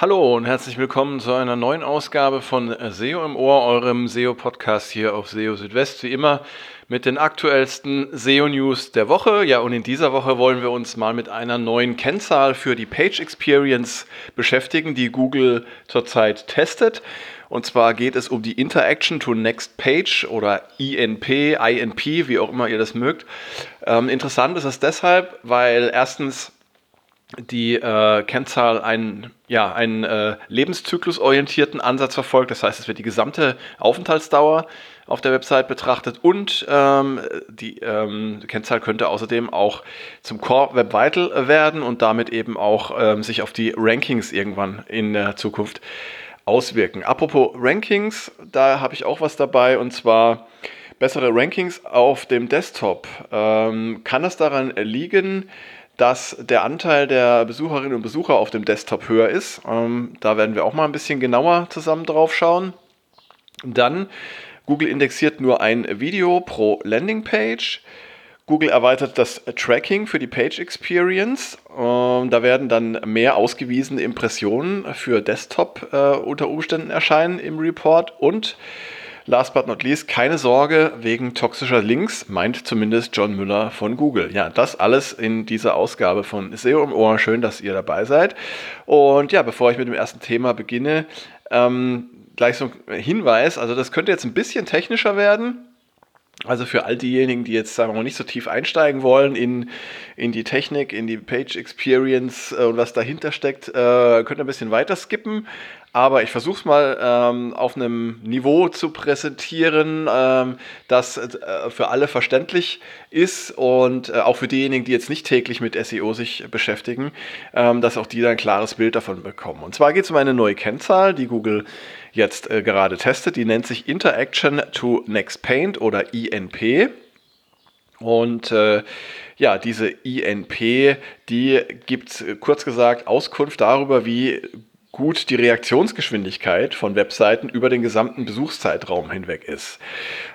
Hallo und herzlich willkommen zu einer neuen Ausgabe von SEO im Ohr, eurem SEO-Podcast hier auf SEO Südwest. Wie immer mit den aktuellsten SEO-News der Woche. Ja, und in dieser Woche wollen wir uns mal mit einer neuen Kennzahl für die Page Experience beschäftigen, die Google zurzeit testet. Und zwar geht es um die Interaction to Next Page oder INP, INP, wie auch immer ihr das mögt. Ähm, interessant ist es deshalb, weil erstens die äh, Kennzahl einen, ja, einen äh, lebenszyklusorientierten Ansatz verfolgt. Das heißt, es wird die gesamte Aufenthaltsdauer auf der Website betrachtet und ähm, die ähm, Kennzahl könnte außerdem auch zum Core Web Vital werden und damit eben auch ähm, sich auf die Rankings irgendwann in der Zukunft auswirken. Apropos Rankings, da habe ich auch was dabei und zwar bessere Rankings auf dem Desktop. Ähm, kann das daran liegen, dass der Anteil der Besucherinnen und Besucher auf dem Desktop höher ist. Ähm, da werden wir auch mal ein bisschen genauer zusammen drauf schauen. Dann, Google indexiert nur ein Video pro Landingpage. Google erweitert das Tracking für die Page Experience. Ähm, da werden dann mehr ausgewiesene Impressionen für Desktop äh, unter Umständen erscheinen im Report und Last but not least, keine Sorge wegen toxischer Links, meint zumindest John Müller von Google. Ja, das alles in dieser Ausgabe von SEO im Ohr. Schön, dass ihr dabei seid. Und ja, bevor ich mit dem ersten Thema beginne, ähm, gleich so ein Hinweis. Also, das könnte jetzt ein bisschen technischer werden. Also für all diejenigen, die jetzt sagen wir mal nicht so tief einsteigen wollen in, in die Technik, in die Page Experience äh, und was dahinter steckt, äh, könnt ihr ein bisschen weiter skippen. Aber ich versuche es mal ähm, auf einem Niveau zu präsentieren, ähm, das äh, für alle verständlich ist und äh, auch für diejenigen, die jetzt nicht täglich mit SEO sich beschäftigen, ähm, dass auch die da ein klares Bild davon bekommen. Und zwar geht es um eine neue Kennzahl, die Google jetzt äh, gerade testet. Die nennt sich Interaction to Next Paint oder INP. Und äh, ja, diese INP, die gibt äh, kurz gesagt Auskunft darüber, wie gut die Reaktionsgeschwindigkeit von Webseiten über den gesamten Besuchszeitraum hinweg ist.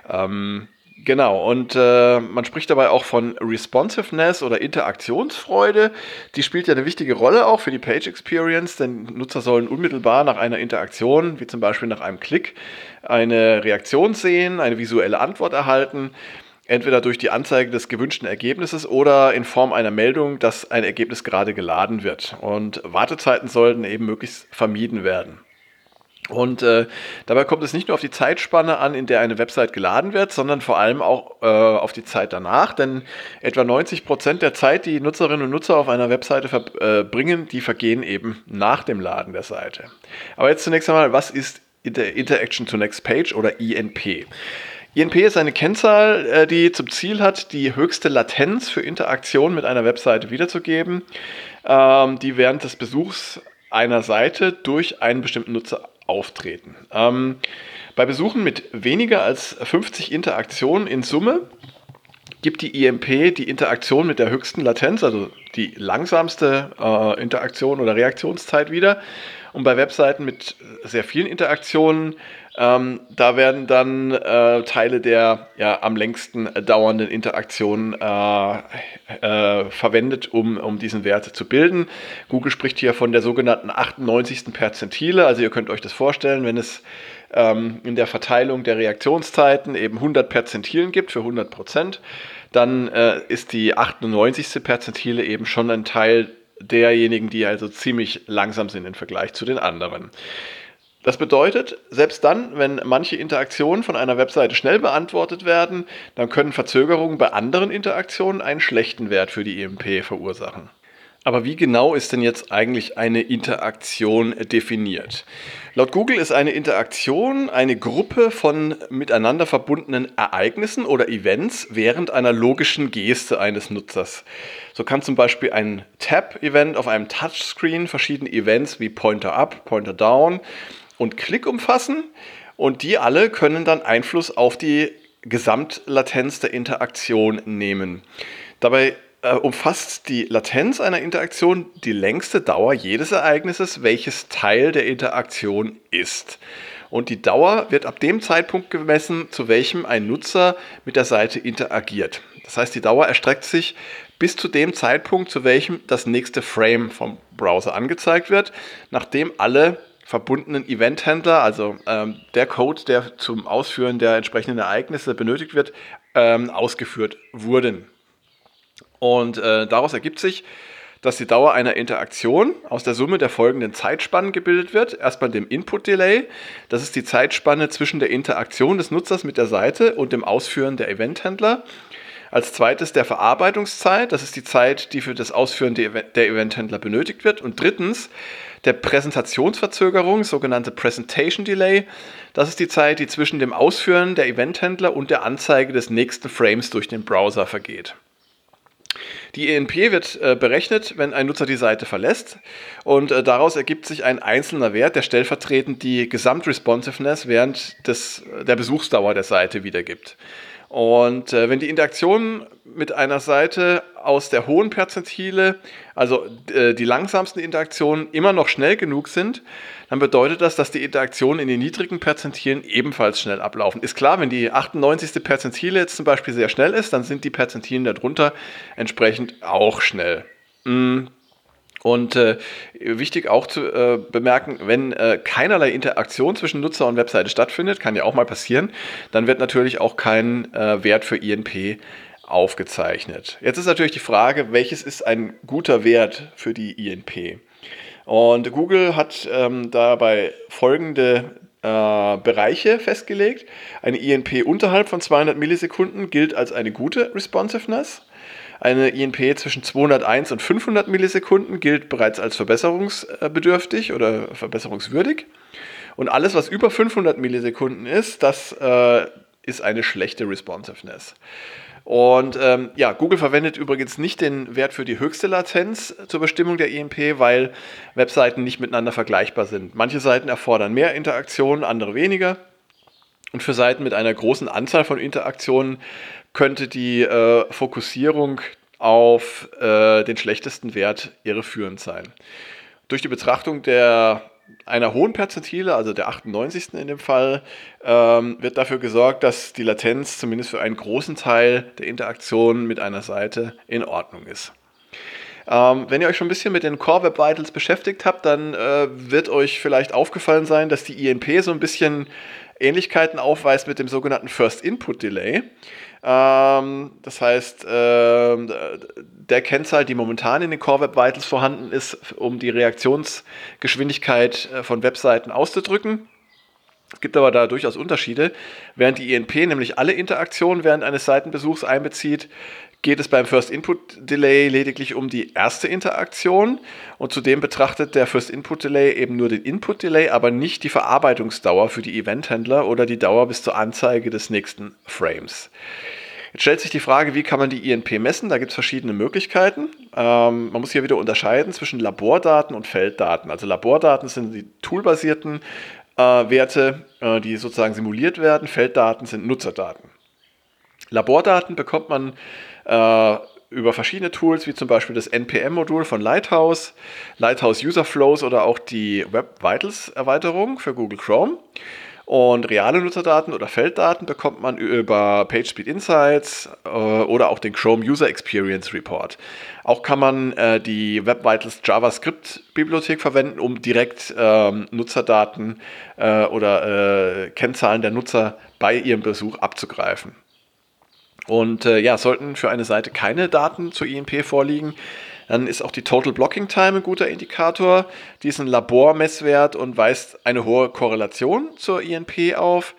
Ähm, Genau, und äh, man spricht dabei auch von Responsiveness oder Interaktionsfreude. Die spielt ja eine wichtige Rolle auch für die Page Experience, denn Nutzer sollen unmittelbar nach einer Interaktion, wie zum Beispiel nach einem Klick, eine Reaktion sehen, eine visuelle Antwort erhalten entweder durch die Anzeige des gewünschten Ergebnisses oder in Form einer Meldung, dass ein Ergebnis gerade geladen wird. Und Wartezeiten sollten eben möglichst vermieden werden. Und äh, dabei kommt es nicht nur auf die Zeitspanne an, in der eine Website geladen wird, sondern vor allem auch äh, auf die Zeit danach. Denn etwa 90 Prozent der Zeit, die Nutzerinnen und Nutzer auf einer Webseite verbringen, äh, die vergehen eben nach dem Laden der Seite. Aber jetzt zunächst einmal, was ist Inter Interaction to Next Page oder INP? INP ist eine Kennzahl, äh, die zum Ziel hat, die höchste Latenz für Interaktion mit einer Webseite wiederzugeben, ähm, die während des Besuchs einer Seite durch einen bestimmten Nutzer auftreten. Ähm, bei Besuchen mit weniger als 50 Interaktionen in Summe gibt die IMP die Interaktion mit der höchsten Latenz, also die langsamste äh, Interaktion oder Reaktionszeit wieder. Und bei Webseiten mit sehr vielen Interaktionen ähm, da werden dann äh, Teile der ja, am längsten dauernden Interaktion äh, äh, verwendet, um, um diesen Wert zu bilden. Google spricht hier von der sogenannten 98. Perzentile. Also ihr könnt euch das vorstellen, wenn es ähm, in der Verteilung der Reaktionszeiten eben 100 Perzentilen gibt für 100 Prozent, dann äh, ist die 98. Perzentile eben schon ein Teil derjenigen, die also ziemlich langsam sind im Vergleich zu den anderen. Das bedeutet, selbst dann, wenn manche Interaktionen von einer Webseite schnell beantwortet werden, dann können Verzögerungen bei anderen Interaktionen einen schlechten Wert für die EMP verursachen. Aber wie genau ist denn jetzt eigentlich eine Interaktion definiert? Laut Google ist eine Interaktion eine Gruppe von miteinander verbundenen Ereignissen oder Events während einer logischen Geste eines Nutzers. So kann zum Beispiel ein Tab-Event auf einem Touchscreen verschiedene Events wie Pointer Up, Pointer Down und Klick umfassen und die alle können dann Einfluss auf die Gesamtlatenz der Interaktion nehmen. Dabei äh, umfasst die Latenz einer Interaktion die längste Dauer jedes Ereignisses, welches Teil der Interaktion ist. Und die Dauer wird ab dem Zeitpunkt gemessen, zu welchem ein Nutzer mit der Seite interagiert. Das heißt, die Dauer erstreckt sich bis zu dem Zeitpunkt, zu welchem das nächste Frame vom Browser angezeigt wird, nachdem alle verbundenen Eventhändler, also ähm, der Code, der zum Ausführen der entsprechenden Ereignisse benötigt wird, ähm, ausgeführt wurden. Und äh, daraus ergibt sich, dass die Dauer einer Interaktion aus der Summe der folgenden Zeitspannen gebildet wird. Erstmal dem Input-Delay, das ist die Zeitspanne zwischen der Interaktion des Nutzers mit der Seite und dem Ausführen der Eventhändler. Als zweites der Verarbeitungszeit, das ist die Zeit, die für das Ausführen der Eventhändler benötigt wird. Und drittens der Präsentationsverzögerung, sogenannte Presentation Delay. Das ist die Zeit, die zwischen dem Ausführen der Eventhändler und der Anzeige des nächsten Frames durch den Browser vergeht. Die ENP wird äh, berechnet, wenn ein Nutzer die Seite verlässt und äh, daraus ergibt sich ein einzelner Wert, der stellvertretend die Gesamtresponsiveness während des, der Besuchsdauer der Seite wiedergibt. Und äh, wenn die Interaktionen mit einer Seite aus der hohen Perzentile, also äh, die langsamsten Interaktionen, immer noch schnell genug sind, dann bedeutet das, dass die Interaktionen in den niedrigen Perzentilen ebenfalls schnell ablaufen. Ist klar, wenn die 98. Perzentile jetzt zum Beispiel sehr schnell ist, dann sind die Perzentilen darunter entsprechend auch schnell. Mm. Und äh, wichtig auch zu äh, bemerken, wenn äh, keinerlei Interaktion zwischen Nutzer und Webseite stattfindet, kann ja auch mal passieren, dann wird natürlich auch kein äh, Wert für INP aufgezeichnet. Jetzt ist natürlich die Frage, welches ist ein guter Wert für die INP? Und Google hat ähm, dabei folgende äh, Bereiche festgelegt. Eine INP unterhalb von 200 Millisekunden gilt als eine gute Responsiveness. Eine INP zwischen 201 und 500 Millisekunden gilt bereits als verbesserungsbedürftig oder verbesserungswürdig. Und alles, was über 500 Millisekunden ist, das äh, ist eine schlechte Responsiveness. Und ähm, ja, Google verwendet übrigens nicht den Wert für die höchste Latenz zur Bestimmung der INP, weil Webseiten nicht miteinander vergleichbar sind. Manche Seiten erfordern mehr Interaktionen, andere weniger. Und für Seiten mit einer großen Anzahl von Interaktionen könnte die äh, Fokussierung auf äh, den schlechtesten Wert irreführend sein. Durch die Betrachtung der einer hohen Perzentile, also der 98. in dem Fall, ähm, wird dafür gesorgt, dass die Latenz zumindest für einen großen Teil der Interaktion mit einer Seite in Ordnung ist. Ähm, wenn ihr euch schon ein bisschen mit den Core Web Vitals beschäftigt habt, dann äh, wird euch vielleicht aufgefallen sein, dass die INP so ein bisschen Ähnlichkeiten aufweist mit dem sogenannten First Input Delay. Ähm, das heißt, äh, der Kennzahl, die momentan in den Core Web Vitals vorhanden ist, um die Reaktionsgeschwindigkeit äh, von Webseiten auszudrücken. Es gibt aber da durchaus Unterschiede. Während die INP nämlich alle Interaktionen während eines Seitenbesuchs einbezieht, geht es beim First Input Delay lediglich um die erste Interaktion und zudem betrachtet der First Input Delay eben nur den Input Delay, aber nicht die Verarbeitungsdauer für die Eventhändler oder die Dauer bis zur Anzeige des nächsten Frames. Jetzt stellt sich die Frage, wie kann man die INP messen? Da gibt es verschiedene Möglichkeiten. Ähm, man muss hier wieder unterscheiden zwischen Labordaten und Felddaten. Also Labordaten sind die toolbasierten äh, Werte, äh, die sozusagen simuliert werden. Felddaten sind Nutzerdaten. Labordaten bekommt man äh, über verschiedene Tools, wie zum Beispiel das NPM-Modul von Lighthouse, Lighthouse User Flows oder auch die Web Vitals Erweiterung für Google Chrome. Und reale Nutzerdaten oder Felddaten bekommt man über PageSpeed Insights äh, oder auch den Chrome User Experience Report. Auch kann man äh, die Web Vitals JavaScript Bibliothek verwenden, um direkt ähm, Nutzerdaten äh, oder äh, Kennzahlen der Nutzer bei ihrem Besuch abzugreifen. Und äh, ja, sollten für eine Seite keine Daten zur INP vorliegen, dann ist auch die Total Blocking Time ein guter Indikator. Die ist ein Labormesswert und weist eine hohe Korrelation zur INP auf.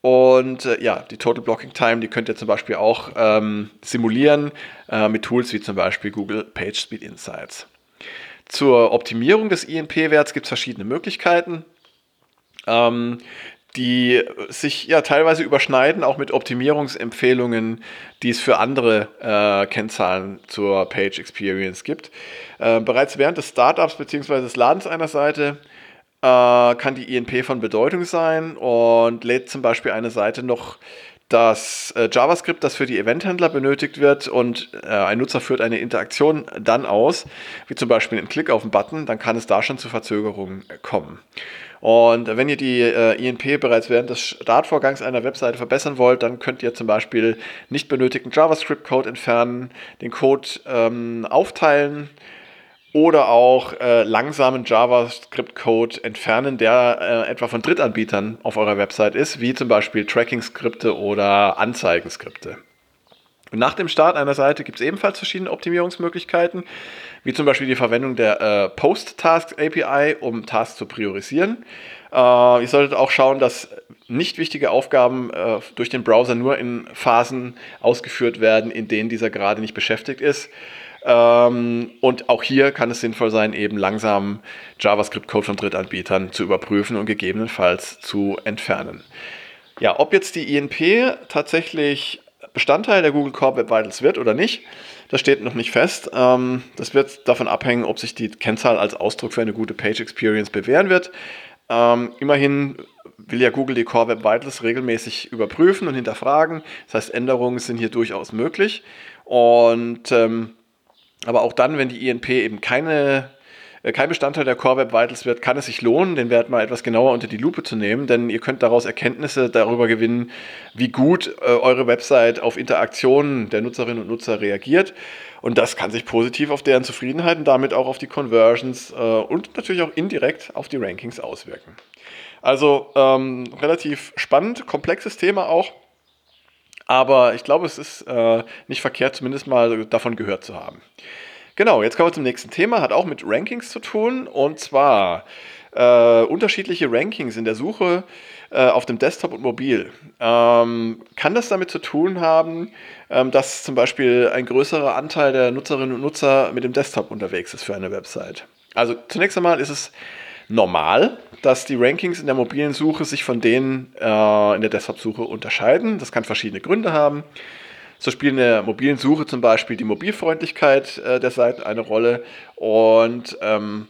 Und äh, ja, die Total Blocking Time, die könnt ihr zum Beispiel auch ähm, simulieren äh, mit Tools wie zum Beispiel Google PageSpeed Insights. Zur Optimierung des INP-Werts gibt es verschiedene Möglichkeiten. Ähm, die sich ja teilweise überschneiden, auch mit Optimierungsempfehlungen, die es für andere äh, Kennzahlen zur Page Experience gibt. Äh, bereits während des Startups bzw. des Ladens einer Seite äh, kann die INP von Bedeutung sein und lädt zum Beispiel eine Seite noch das äh, JavaScript, das für die Eventhändler benötigt wird und äh, ein Nutzer führt eine Interaktion dann aus, wie zum Beispiel ein Klick auf einen Button, dann kann es da schon zu Verzögerungen kommen. Und wenn ihr die äh, INP bereits während des Startvorgangs einer Webseite verbessern wollt, dann könnt ihr zum Beispiel nicht benötigten JavaScript-Code entfernen, den Code ähm, aufteilen oder auch äh, langsamen JavaScript-Code entfernen, der äh, etwa von Drittanbietern auf eurer Website ist, wie zum Beispiel Tracking-Skripte oder Anzeigenskripte. Und nach dem Start einer Seite gibt es ebenfalls verschiedene Optimierungsmöglichkeiten, wie zum Beispiel die Verwendung der äh, Post-Task-API, um Tasks zu priorisieren. Äh, ihr solltet auch schauen, dass nicht wichtige Aufgaben äh, durch den Browser nur in Phasen ausgeführt werden, in denen dieser gerade nicht beschäftigt ist. Ähm, und auch hier kann es sinnvoll sein, eben langsam JavaScript-Code von Drittanbietern zu überprüfen und gegebenenfalls zu entfernen. Ja, ob jetzt die INP tatsächlich Bestandteil der Google Core Web Vitals wird oder nicht, das steht noch nicht fest. Ähm, das wird davon abhängen, ob sich die Kennzahl als Ausdruck für eine gute Page Experience bewähren wird. Ähm, immerhin will ja Google die Core Web Vitals regelmäßig überprüfen und hinterfragen. Das heißt, Änderungen sind hier durchaus möglich. Und ähm, aber auch dann, wenn die INP eben keine äh, kein Bestandteil der Core Web Vitals wird, kann es sich lohnen, den Wert mal etwas genauer unter die Lupe zu nehmen, denn ihr könnt daraus Erkenntnisse darüber gewinnen, wie gut äh, eure Website auf Interaktionen der Nutzerinnen und Nutzer reagiert. Und das kann sich positiv auf deren Zufriedenheit und damit auch auf die Conversions äh, und natürlich auch indirekt auf die Rankings auswirken. Also ähm, relativ spannend, komplexes Thema auch. Aber ich glaube, es ist äh, nicht verkehrt, zumindest mal davon gehört zu haben. Genau, jetzt kommen wir zum nächsten Thema, hat auch mit Rankings zu tun und zwar äh, unterschiedliche Rankings in der Suche äh, auf dem Desktop und Mobil. Ähm, kann das damit zu tun haben, ähm, dass zum Beispiel ein größerer Anteil der Nutzerinnen und Nutzer mit dem Desktop unterwegs ist für eine Website? Also zunächst einmal ist es normal, dass die Rankings in der mobilen Suche sich von denen äh, in der Desktop-Suche unterscheiden. Das kann verschiedene Gründe haben. So spielt in der mobilen Suche zum Beispiel die Mobilfreundlichkeit äh, der Seiten eine Rolle und ähm,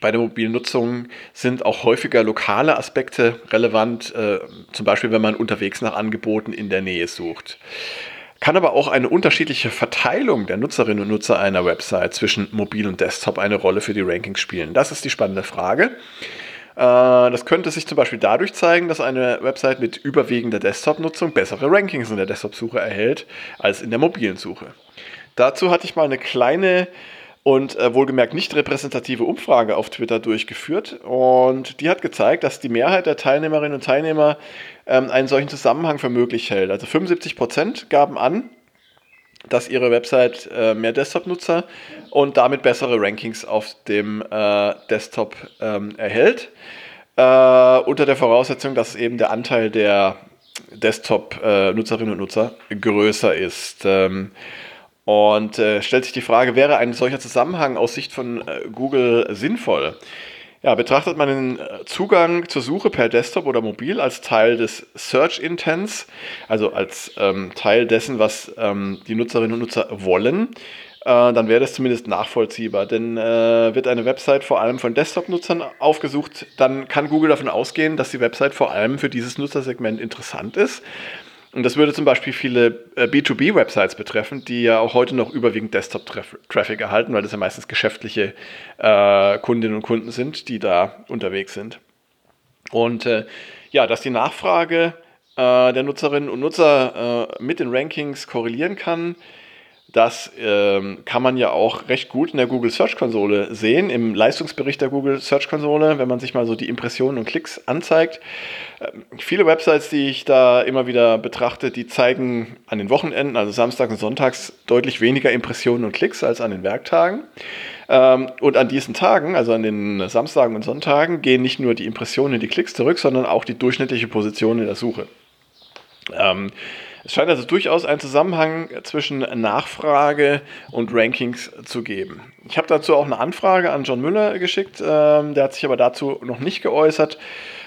bei der mobilen Nutzung sind auch häufiger lokale Aspekte relevant, äh, zum Beispiel wenn man unterwegs nach Angeboten in der Nähe sucht. Kann aber auch eine unterschiedliche Verteilung der Nutzerinnen und Nutzer einer Website zwischen Mobil und Desktop eine Rolle für die Rankings spielen? Das ist die spannende Frage. Äh, das könnte sich zum Beispiel dadurch zeigen, dass eine Website mit überwiegender Desktop-Nutzung bessere Rankings in der Desktop-Suche erhält als in der mobilen Suche. Dazu hatte ich mal eine kleine und äh, wohlgemerkt nicht repräsentative Umfrage auf Twitter durchgeführt und die hat gezeigt, dass die Mehrheit der Teilnehmerinnen und Teilnehmer ähm, einen solchen Zusammenhang für möglich hält. Also 75% gaben an, dass ihre Website äh, mehr Desktop-Nutzer und damit bessere Rankings auf dem äh, Desktop ähm, erhält. Äh, unter der Voraussetzung, dass eben der Anteil der Desktop-Nutzerinnen äh, und Nutzer größer ist. Ähm, und äh, stellt sich die Frage, wäre ein solcher Zusammenhang aus Sicht von äh, Google sinnvoll? Ja, betrachtet man den äh, Zugang zur Suche per Desktop oder Mobil als Teil des Search Intents, also als ähm, Teil dessen, was ähm, die Nutzerinnen und Nutzer wollen, äh, dann wäre das zumindest nachvollziehbar. Denn äh, wird eine Website vor allem von Desktop-Nutzern aufgesucht, dann kann Google davon ausgehen, dass die Website vor allem für dieses Nutzersegment interessant ist. Und das würde zum Beispiel viele äh, B2B-Websites betreffen, die ja auch heute noch überwiegend Desktop-Traffic erhalten, weil das ja meistens geschäftliche äh, Kundinnen und Kunden sind, die da unterwegs sind. Und äh, ja, dass die Nachfrage äh, der Nutzerinnen und Nutzer äh, mit den Rankings korrelieren kann, das ähm, kann man ja auch recht gut in der Google Search Konsole sehen, im Leistungsbericht der Google Search Konsole, wenn man sich mal so die Impressionen und Klicks anzeigt. Ähm, viele Websites, die ich da immer wieder betrachte, die zeigen an den Wochenenden, also Samstag und Sonntags, deutlich weniger Impressionen und Klicks als an den Werktagen. Ähm, und an diesen Tagen, also an den Samstagen und Sonntagen, gehen nicht nur die Impressionen und die Klicks zurück, sondern auch die durchschnittliche Position in der Suche. Es scheint also durchaus einen Zusammenhang zwischen Nachfrage und Rankings zu geben. Ich habe dazu auch eine Anfrage an John Müller geschickt, ähm, der hat sich aber dazu noch nicht geäußert.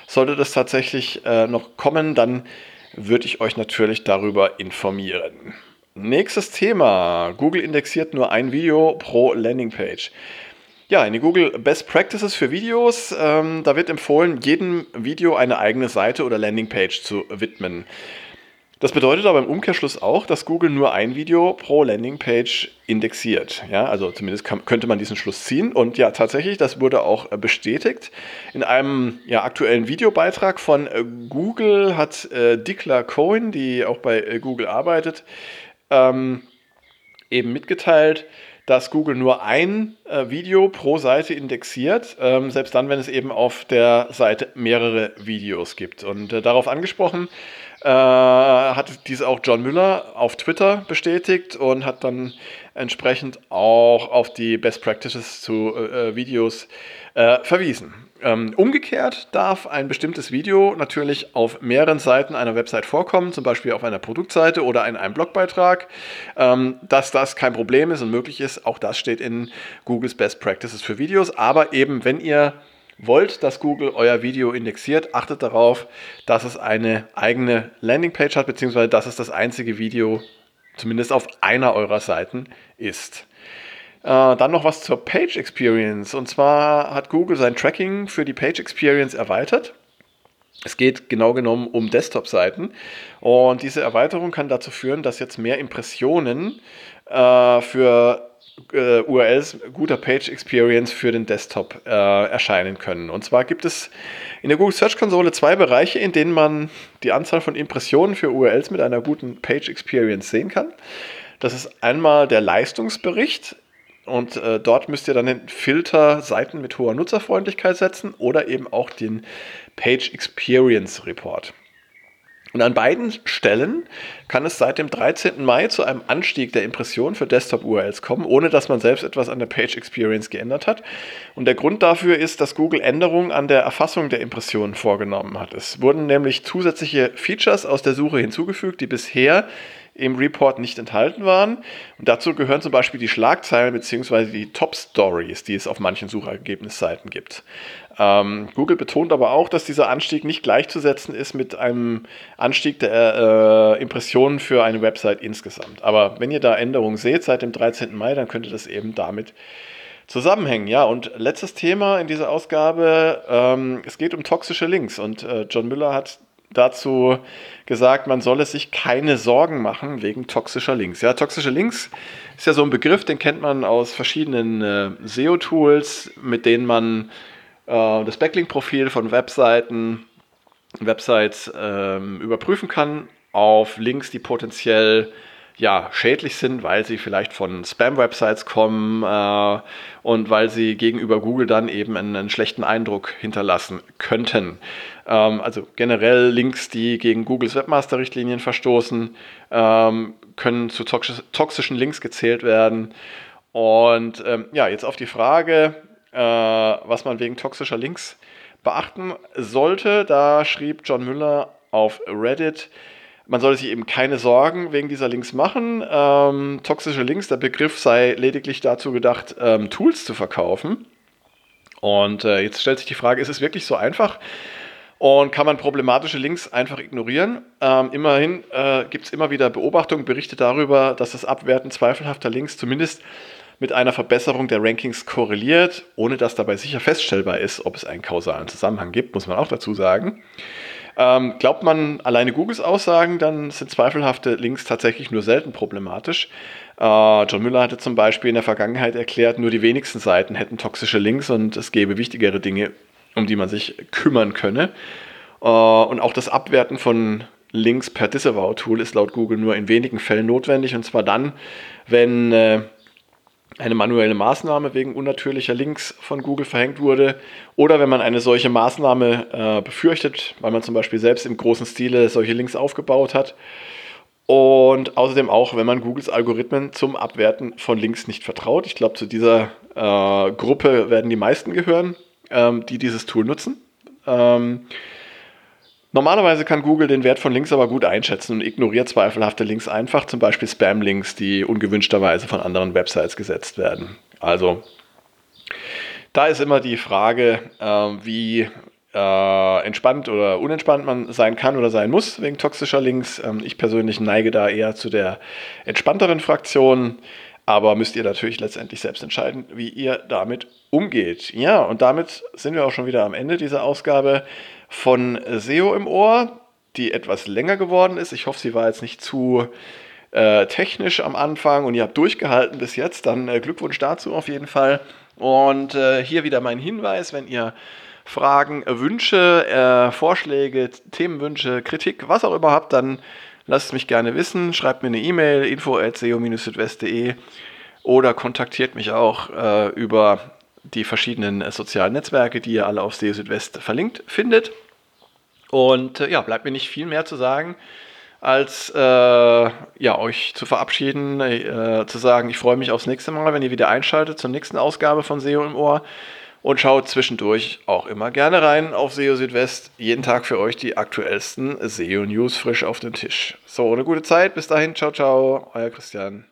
Sollte das tatsächlich äh, noch kommen, dann würde ich euch natürlich darüber informieren. Nächstes Thema. Google indexiert nur ein Video pro Landingpage. Ja, in den Google Best Practices für Videos, ähm, da wird empfohlen, jedem Video eine eigene Seite oder Landingpage zu widmen. Das bedeutet aber im Umkehrschluss auch, dass Google nur ein Video pro Landingpage indexiert. Ja, also zumindest kann, könnte man diesen Schluss ziehen. Und ja, tatsächlich, das wurde auch äh, bestätigt. In einem ja, aktuellen Videobeitrag von äh, Google hat äh, Dikla Cohen, die auch bei äh, Google arbeitet, ähm, eben mitgeteilt, dass Google nur ein äh, Video pro Seite indexiert, ähm, selbst dann, wenn es eben auf der Seite mehrere Videos gibt. Und äh, darauf angesprochen äh, hat dies auch John Müller auf Twitter bestätigt und hat dann entsprechend auch auf die Best Practices zu äh, äh, Videos äh, verwiesen. Ähm, umgekehrt darf ein bestimmtes Video natürlich auf mehreren Seiten einer Website vorkommen, zum Beispiel auf einer Produktseite oder in einem Blogbeitrag. Ähm, dass das kein Problem ist und möglich ist, auch das steht in Googles Best Practices für Videos. Aber eben, wenn ihr wollt, dass Google euer Video indexiert, achtet darauf, dass es eine eigene Landingpage hat, beziehungsweise dass es das einzige Video zumindest auf einer eurer Seiten ist. Äh, dann noch was zur Page Experience. Und zwar hat Google sein Tracking für die Page Experience erweitert. Es geht genau genommen um Desktop-Seiten. Und diese Erweiterung kann dazu führen, dass jetzt mehr Impressionen äh, für äh, URLs guter Page Experience für den Desktop äh, erscheinen können. Und zwar gibt es in der Google Search Konsole zwei Bereiche, in denen man die Anzahl von Impressionen für URLs mit einer guten Page Experience sehen kann. Das ist einmal der Leistungsbericht. Und äh, dort müsst ihr dann den Filter Seiten mit hoher Nutzerfreundlichkeit setzen oder eben auch den Page Experience Report. Und an beiden Stellen kann es seit dem 13. Mai zu einem Anstieg der Impressionen für Desktop-URLs kommen, ohne dass man selbst etwas an der Page Experience geändert hat. Und der Grund dafür ist, dass Google Änderungen an der Erfassung der Impressionen vorgenommen hat. Es wurden nämlich zusätzliche Features aus der Suche hinzugefügt, die bisher im Report nicht enthalten waren. Und dazu gehören zum Beispiel die Schlagzeilen bzw. die Top Stories, die es auf manchen Suchergebnisseiten gibt. Ähm, Google betont aber auch, dass dieser Anstieg nicht gleichzusetzen ist mit einem Anstieg der äh, Impressionen für eine Website insgesamt. Aber wenn ihr da Änderungen seht seit dem 13. Mai, dann könnte das eben damit zusammenhängen. Ja, und letztes Thema in dieser Ausgabe, ähm, es geht um toxische Links. Und äh, John Müller hat dazu gesagt, man solle sich keine Sorgen machen wegen toxischer Links. Ja, toxische Links ist ja so ein Begriff, den kennt man aus verschiedenen äh, SEO-Tools, mit denen man äh, das Backlink-Profil von Webseiten, Websites äh, überprüfen kann auf Links, die potenziell ja, schädlich sind, weil sie vielleicht von Spam-Websites kommen äh, und weil sie gegenüber Google dann eben einen, einen schlechten Eindruck hinterlassen könnten. Ähm, also generell Links, die gegen Googles Webmaster-Richtlinien verstoßen, ähm, können zu toxischen Links gezählt werden. Und ähm, ja, jetzt auf die Frage, äh, was man wegen toxischer Links beachten sollte. Da schrieb John Müller auf Reddit, man sollte sich eben keine Sorgen wegen dieser Links machen. Ähm, toxische Links, der Begriff sei lediglich dazu gedacht, ähm, Tools zu verkaufen. Und äh, jetzt stellt sich die Frage, ist es wirklich so einfach? Und kann man problematische Links einfach ignorieren? Ähm, immerhin äh, gibt es immer wieder Beobachtungen, Berichte darüber, dass das Abwerten zweifelhafter Links zumindest mit einer Verbesserung der Rankings korreliert, ohne dass dabei sicher feststellbar ist, ob es einen kausalen Zusammenhang gibt, muss man auch dazu sagen. Ähm, glaubt man alleine Googles Aussagen, dann sind zweifelhafte Links tatsächlich nur selten problematisch. Äh, John Müller hatte zum Beispiel in der Vergangenheit erklärt, nur die wenigsten Seiten hätten toxische Links und es gäbe wichtigere Dinge, um die man sich kümmern könne. Äh, und auch das Abwerten von Links per Disavow-Tool ist laut Google nur in wenigen Fällen notwendig. Und zwar dann, wenn äh, eine manuelle Maßnahme wegen unnatürlicher Links von Google verhängt wurde oder wenn man eine solche Maßnahme äh, befürchtet, weil man zum Beispiel selbst im großen Stile solche Links aufgebaut hat. Und außerdem auch, wenn man Googles Algorithmen zum Abwerten von Links nicht vertraut. Ich glaube, zu dieser äh, Gruppe werden die meisten gehören ähm, die dieses Tool nutzen. Ähm, normalerweise kann Google den Wert von Links aber gut einschätzen und ignoriert zweifelhafte Links einfach, zum Beispiel Spam-Links, die ungewünschterweise von anderen Websites gesetzt werden. Also da ist immer die Frage, äh, wie äh, entspannt oder unentspannt man sein kann oder sein muss wegen toxischer Links. Ähm, ich persönlich neige da eher zu der entspannteren Fraktion. Aber müsst ihr natürlich letztendlich selbst entscheiden, wie ihr damit umgeht. Ja, und damit sind wir auch schon wieder am Ende dieser Ausgabe von SEO im Ohr. die etwas länger geworden ist. Ich hoffe, sie war jetzt nicht zu äh, technisch am Anfang und ihr habt durchgehalten bis jetzt. Dann äh, Glückwunsch dazu auf jeden Fall. Und äh, hier wieder mein Hinweis, wenn ihr Fragen, Wünsche, äh, Vorschläge, Themenwünsche, Kritik, was auch immer habt, dann lasst es mich gerne wissen. Schreibt mir eine E-Mail, info.seo-südwest.de oder kontaktiert mich auch äh, über die verschiedenen äh, sozialen Netzwerke, die ihr alle auf SEO Südwest verlinkt findet. Und äh, ja, bleibt mir nicht viel mehr zu sagen, als äh, ja, euch zu verabschieden, äh, zu sagen, ich freue mich aufs nächste Mal, wenn ihr wieder einschaltet zur nächsten Ausgabe von SEO im Ohr und schaut zwischendurch auch immer gerne rein auf SEO Südwest. Jeden Tag für euch die aktuellsten SEO News frisch auf den Tisch. So, eine gute Zeit. Bis dahin. Ciao, ciao. Euer Christian.